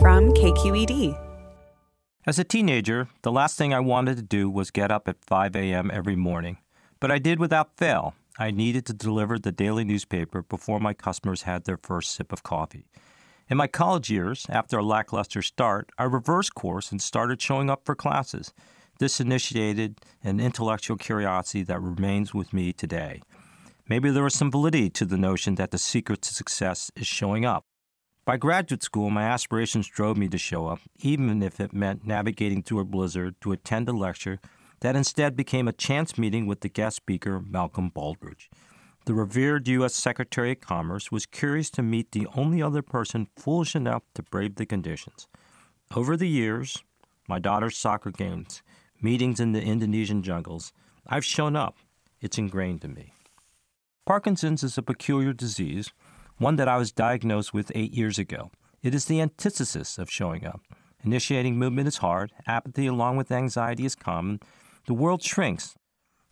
From KQED. As a teenager, the last thing I wanted to do was get up at 5 a.m. every morning. But I did without fail. I needed to deliver the daily newspaper before my customers had their first sip of coffee. In my college years, after a lackluster start, I reversed course and started showing up for classes. This initiated an intellectual curiosity that remains with me today. Maybe there was some validity to the notion that the secret to success is showing up. By graduate school, my aspirations drove me to show up, even if it meant navigating through a blizzard to attend a lecture that instead became a chance meeting with the guest speaker, Malcolm Baldrige. The revered U.S. Secretary of Commerce was curious to meet the only other person foolish enough to brave the conditions. Over the years, my daughter's soccer games, meetings in the Indonesian jungles, I've shown up. It's ingrained in me. Parkinson's is a peculiar disease one that I was diagnosed with eight years ago. It is the antithesis of showing up. Initiating movement is hard, apathy along with anxiety is common. The world shrinks.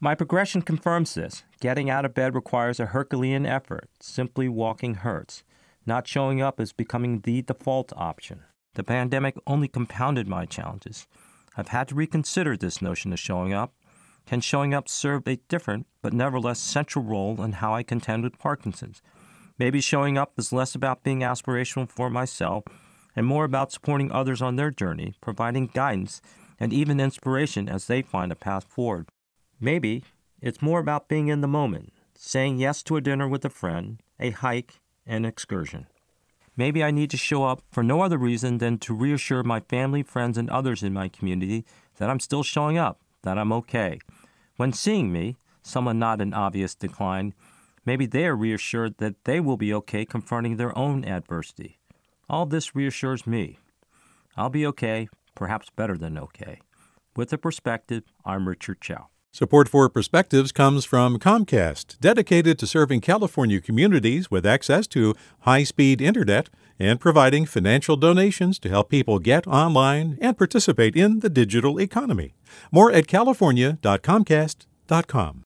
My progression confirms this. Getting out of bed requires a Herculean effort. Simply walking hurts. Not showing up is becoming the default option. The pandemic only compounded my challenges. I've had to reconsider this notion of showing up. Can showing up serve a different, but nevertheless central role in how I contend with Parkinson's? Maybe showing up is less about being aspirational for myself and more about supporting others on their journey, providing guidance and even inspiration as they find a path forward. Maybe it's more about being in the moment, saying yes to a dinner with a friend, a hike, an excursion. Maybe I need to show up for no other reason than to reassure my family, friends, and others in my community that I'm still showing up, that I'm okay. When seeing me, someone not in obvious decline, Maybe they are reassured that they will be okay confronting their own adversity. All this reassures me. I'll be okay, perhaps better than okay. With a perspective, I'm Richard Chow. Support for Perspectives comes from Comcast, dedicated to serving California communities with access to high speed internet and providing financial donations to help people get online and participate in the digital economy. More at california.comcast.com.